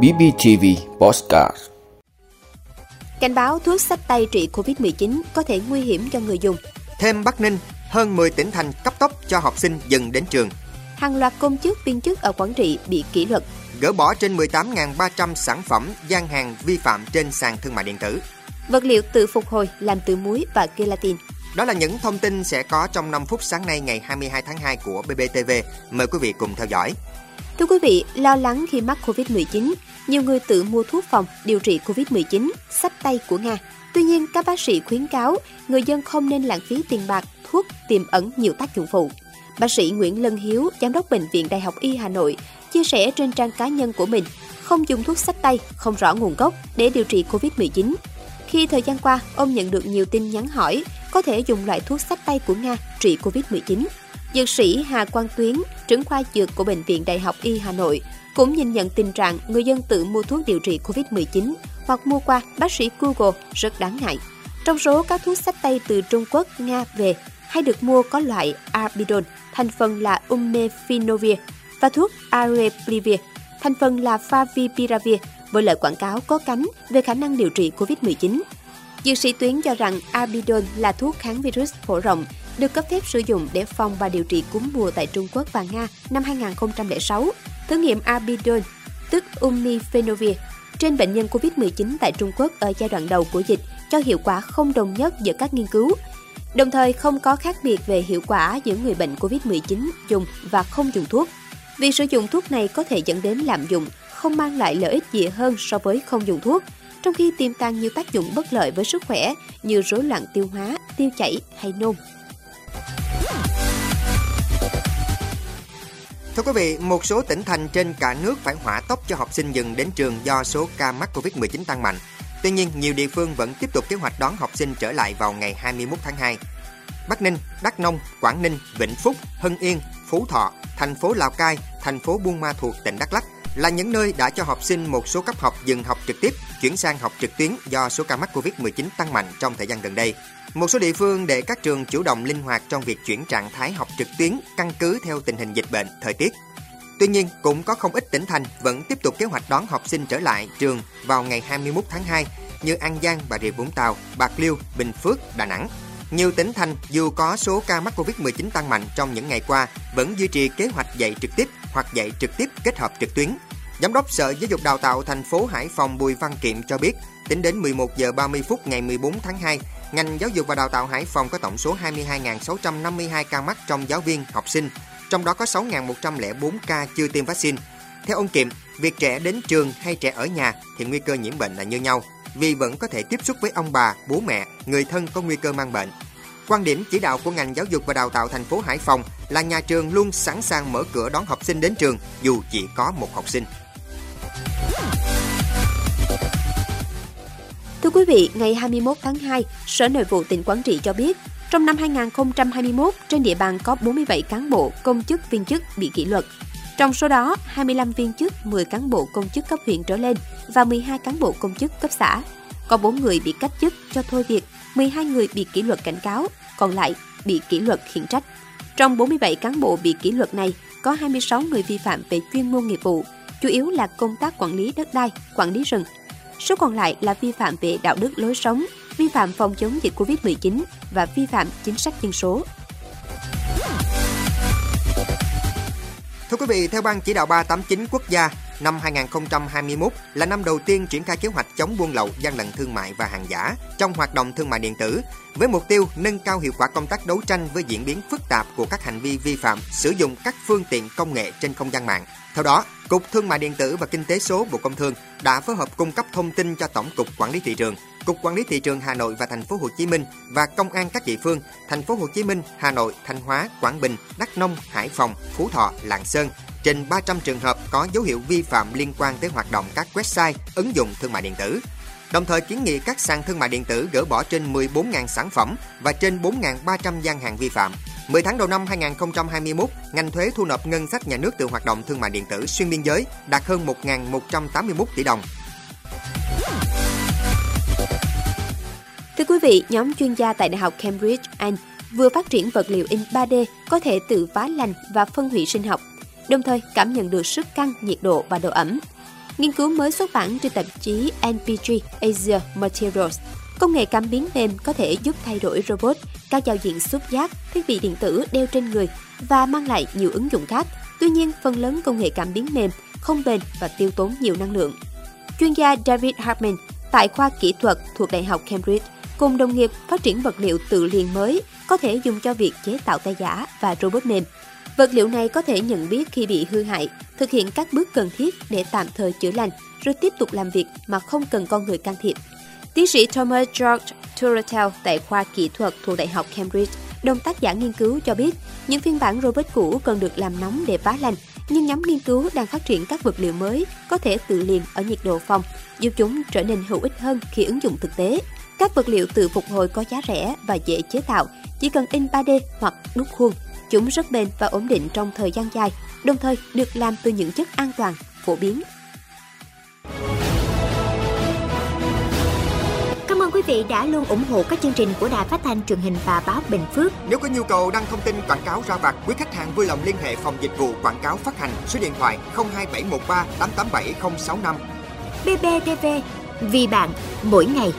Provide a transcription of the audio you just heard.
BBTV Postcard Cảnh báo thuốc sách tay trị Covid-19 có thể nguy hiểm cho người dùng. Thêm Bắc Ninh, hơn 10 tỉnh thành cấp tốc cho học sinh dừng đến trường. Hàng loạt công chức viên chức ở Quảng Trị bị kỷ luật. Gỡ bỏ trên 18.300 sản phẩm gian hàng vi phạm trên sàn thương mại điện tử. Vật liệu tự phục hồi làm từ muối và gelatin. Đó là những thông tin sẽ có trong 5 phút sáng nay ngày 22 tháng 2 của BBTV. Mời quý vị cùng theo dõi. Thưa quý vị, lo lắng khi mắc Covid-19, nhiều người tự mua thuốc phòng điều trị Covid-19, sách tay của Nga. Tuy nhiên, các bác sĩ khuyến cáo người dân không nên lãng phí tiền bạc, thuốc tiềm ẩn nhiều tác dụng phụ. Bác sĩ Nguyễn Lân Hiếu, giám đốc Bệnh viện Đại học Y Hà Nội, chia sẻ trên trang cá nhân của mình không dùng thuốc sách tay không rõ nguồn gốc để điều trị Covid-19. Khi thời gian qua, ông nhận được nhiều tin nhắn hỏi có thể dùng loại thuốc sách tay của Nga trị Covid-19. Dược sĩ Hà Quang Tuyến, trưởng khoa dược của Bệnh viện Đại học Y Hà Nội, cũng nhìn nhận tình trạng người dân tự mua thuốc điều trị COVID-19 hoặc mua qua bác sĩ Google rất đáng ngại. Trong số các thuốc sách tay từ Trung Quốc, Nga về hay được mua có loại Arbidol, thành phần là Umefinovir, và thuốc Areplivir, thành phần là Favipiravir, với lời quảng cáo có cánh về khả năng điều trị COVID-19. Dược sĩ Tuyến cho rằng abidol là thuốc kháng virus phổ rộng, được cấp phép sử dụng để phòng và điều trị cúm mùa tại Trung Quốc và Nga năm 2006. Thử nghiệm abidol tức Umifenovir, trên bệnh nhân COVID-19 tại Trung Quốc ở giai đoạn đầu của dịch cho hiệu quả không đồng nhất giữa các nghiên cứu. Đồng thời không có khác biệt về hiệu quả giữa người bệnh COVID-19 dùng và không dùng thuốc. Việc sử dụng thuốc này có thể dẫn đến lạm dụng, không mang lại lợi ích gì hơn so với không dùng thuốc, trong khi tiềm tàng nhiều tác dụng bất lợi với sức khỏe như rối loạn tiêu hóa, tiêu chảy hay nôn. Thưa quý vị, một số tỉnh thành trên cả nước phải hỏa tốc cho học sinh dừng đến trường do số ca mắc Covid-19 tăng mạnh. Tuy nhiên, nhiều địa phương vẫn tiếp tục kế hoạch đón học sinh trở lại vào ngày 21 tháng 2. Bắc Ninh, Đắk Nông, Quảng Ninh, Vĩnh Phúc, Hưng Yên, Phú Thọ, thành phố Lào Cai, thành phố Buôn Ma Thuột, tỉnh Đắk Lắk là những nơi đã cho học sinh một số cấp học dừng học trực tiếp, chuyển sang học trực tuyến do số ca mắc Covid-19 tăng mạnh trong thời gian gần đây. Một số địa phương để các trường chủ động linh hoạt trong việc chuyển trạng thái học trực tuyến căn cứ theo tình hình dịch bệnh, thời tiết. Tuy nhiên, cũng có không ít tỉnh thành vẫn tiếp tục kế hoạch đón học sinh trở lại trường vào ngày 21 tháng 2 như An Giang, Bà Rịa Vũng Tàu, Bạc Liêu, Bình Phước, Đà Nẵng. Nhiều tỉnh thành dù có số ca mắc Covid-19 tăng mạnh trong những ngày qua vẫn duy trì kế hoạch dạy trực tiếp hoặc dạy trực tiếp kết hợp trực tuyến. Giám đốc Sở Giáo dục Đào tạo thành phố Hải Phòng Bùi Văn Kiệm cho biết, tính đến 11 giờ 30 phút ngày 14 tháng 2, ngành giáo dục và đào tạo Hải Phòng có tổng số 22.652 ca mắc trong giáo viên, học sinh, trong đó có 6.104 ca chưa tiêm vaccine. Theo ông Kiệm, việc trẻ đến trường hay trẻ ở nhà thì nguy cơ nhiễm bệnh là như nhau, vì vẫn có thể tiếp xúc với ông bà, bố mẹ, người thân có nguy cơ mang bệnh. Quan điểm chỉ đạo của ngành giáo dục và đào tạo thành phố Hải Phòng là nhà trường luôn sẵn sàng mở cửa đón học sinh đến trường dù chỉ có một học sinh. Thưa quý vị, ngày 21 tháng 2, Sở Nội vụ tỉnh Quảng Trị cho biết, trong năm 2021, trên địa bàn có 47 cán bộ, công chức, viên chức bị kỷ luật. Trong số đó, 25 viên chức, 10 cán bộ công chức cấp huyện trở lên và 12 cán bộ công chức cấp xã. Có 4 người bị cách chức cho thôi việc, 12 người bị kỷ luật cảnh cáo, còn lại bị kỷ luật khiển trách. Trong 47 cán bộ bị kỷ luật này, có 26 người vi phạm về chuyên môn nghiệp vụ, chủ yếu là công tác quản lý đất đai, quản lý rừng. Số còn lại là vi phạm về đạo đức lối sống, vi phạm phòng chống dịch COVID-19 và vi phạm chính sách dân số. Thưa quý vị, theo Ban chỉ đạo 389 quốc gia, năm 2021 là năm đầu tiên triển khai kế hoạch chống buôn lậu, gian lận thương mại và hàng giả trong hoạt động thương mại điện tử, với mục tiêu nâng cao hiệu quả công tác đấu tranh với diễn biến phức tạp của các hành vi vi phạm sử dụng các phương tiện công nghệ trên không gian mạng. Theo đó, Cục Thương mại điện tử và Kinh tế số Bộ Công Thương đã phối hợp cung cấp thông tin cho Tổng cục Quản lý thị trường, Cục Quản lý thị trường Hà Nội và Thành phố Hồ Chí Minh và công an các địa phương Thành phố Hồ Chí Minh, Hà Nội, Thanh Hóa, Quảng Bình, Đắk Nông, Hải Phòng, Phú Thọ, Lạng Sơn trên 300 trường hợp có dấu hiệu vi phạm liên quan tới hoạt động các website, ứng dụng thương mại điện tử. Đồng thời kiến nghị các sàn thương mại điện tử gỡ bỏ trên 14.000 sản phẩm và trên 4.300 gian hàng vi phạm. 10 tháng đầu năm 2021, ngành thuế thu nộp ngân sách nhà nước từ hoạt động thương mại điện tử xuyên biên giới đạt hơn 1.181 tỷ đồng. Thưa quý vị, nhóm chuyên gia tại Đại học Cambridge, Anh vừa phát triển vật liệu in 3D có thể tự phá lành và phân hủy sinh học đồng thời cảm nhận được sức căng, nhiệt độ và độ ẩm. Nghiên cứu mới xuất bản trên tạp chí NPG Asia Materials Công nghệ cảm biến mềm có thể giúp thay đổi robot, các giao diện xúc giác, thiết bị điện tử đeo trên người và mang lại nhiều ứng dụng khác. Tuy nhiên, phần lớn công nghệ cảm biến mềm không bền và tiêu tốn nhiều năng lượng. Chuyên gia David Hartman tại khoa kỹ thuật thuộc Đại học Cambridge cùng đồng nghiệp phát triển vật liệu tự liền mới có thể dùng cho việc chế tạo tay giả và robot mềm. Vật liệu này có thể nhận biết khi bị hư hại, thực hiện các bước cần thiết để tạm thời chữa lành, rồi tiếp tục làm việc mà không cần con người can thiệp. Tiến sĩ Thomas George Turretel tại khoa kỹ thuật thuộc Đại học Cambridge, đồng tác giả nghiên cứu cho biết, những phiên bản robot cũ cần được làm nóng để vá lành, nhưng nhóm nghiên cứu đang phát triển các vật liệu mới có thể tự liền ở nhiệt độ phòng, giúp chúng trở nên hữu ích hơn khi ứng dụng thực tế. Các vật liệu tự phục hồi có giá rẻ và dễ chế tạo, chỉ cần in 3D hoặc đúc khuôn. Chúng rất bền và ổn định trong thời gian dài, đồng thời được làm từ những chất an toàn, phổ biến Cảm ơn quý vị đã luôn ủng hộ các chương trình của Đài Phát thanh truyền hình và báo Bình Phước. Nếu có nhu cầu đăng thông tin quảng cáo ra vặt, quý khách hàng vui lòng liên hệ phòng dịch vụ quảng cáo phát hành số điện thoại 02713 887065. BBTV vì bạn mỗi ngày.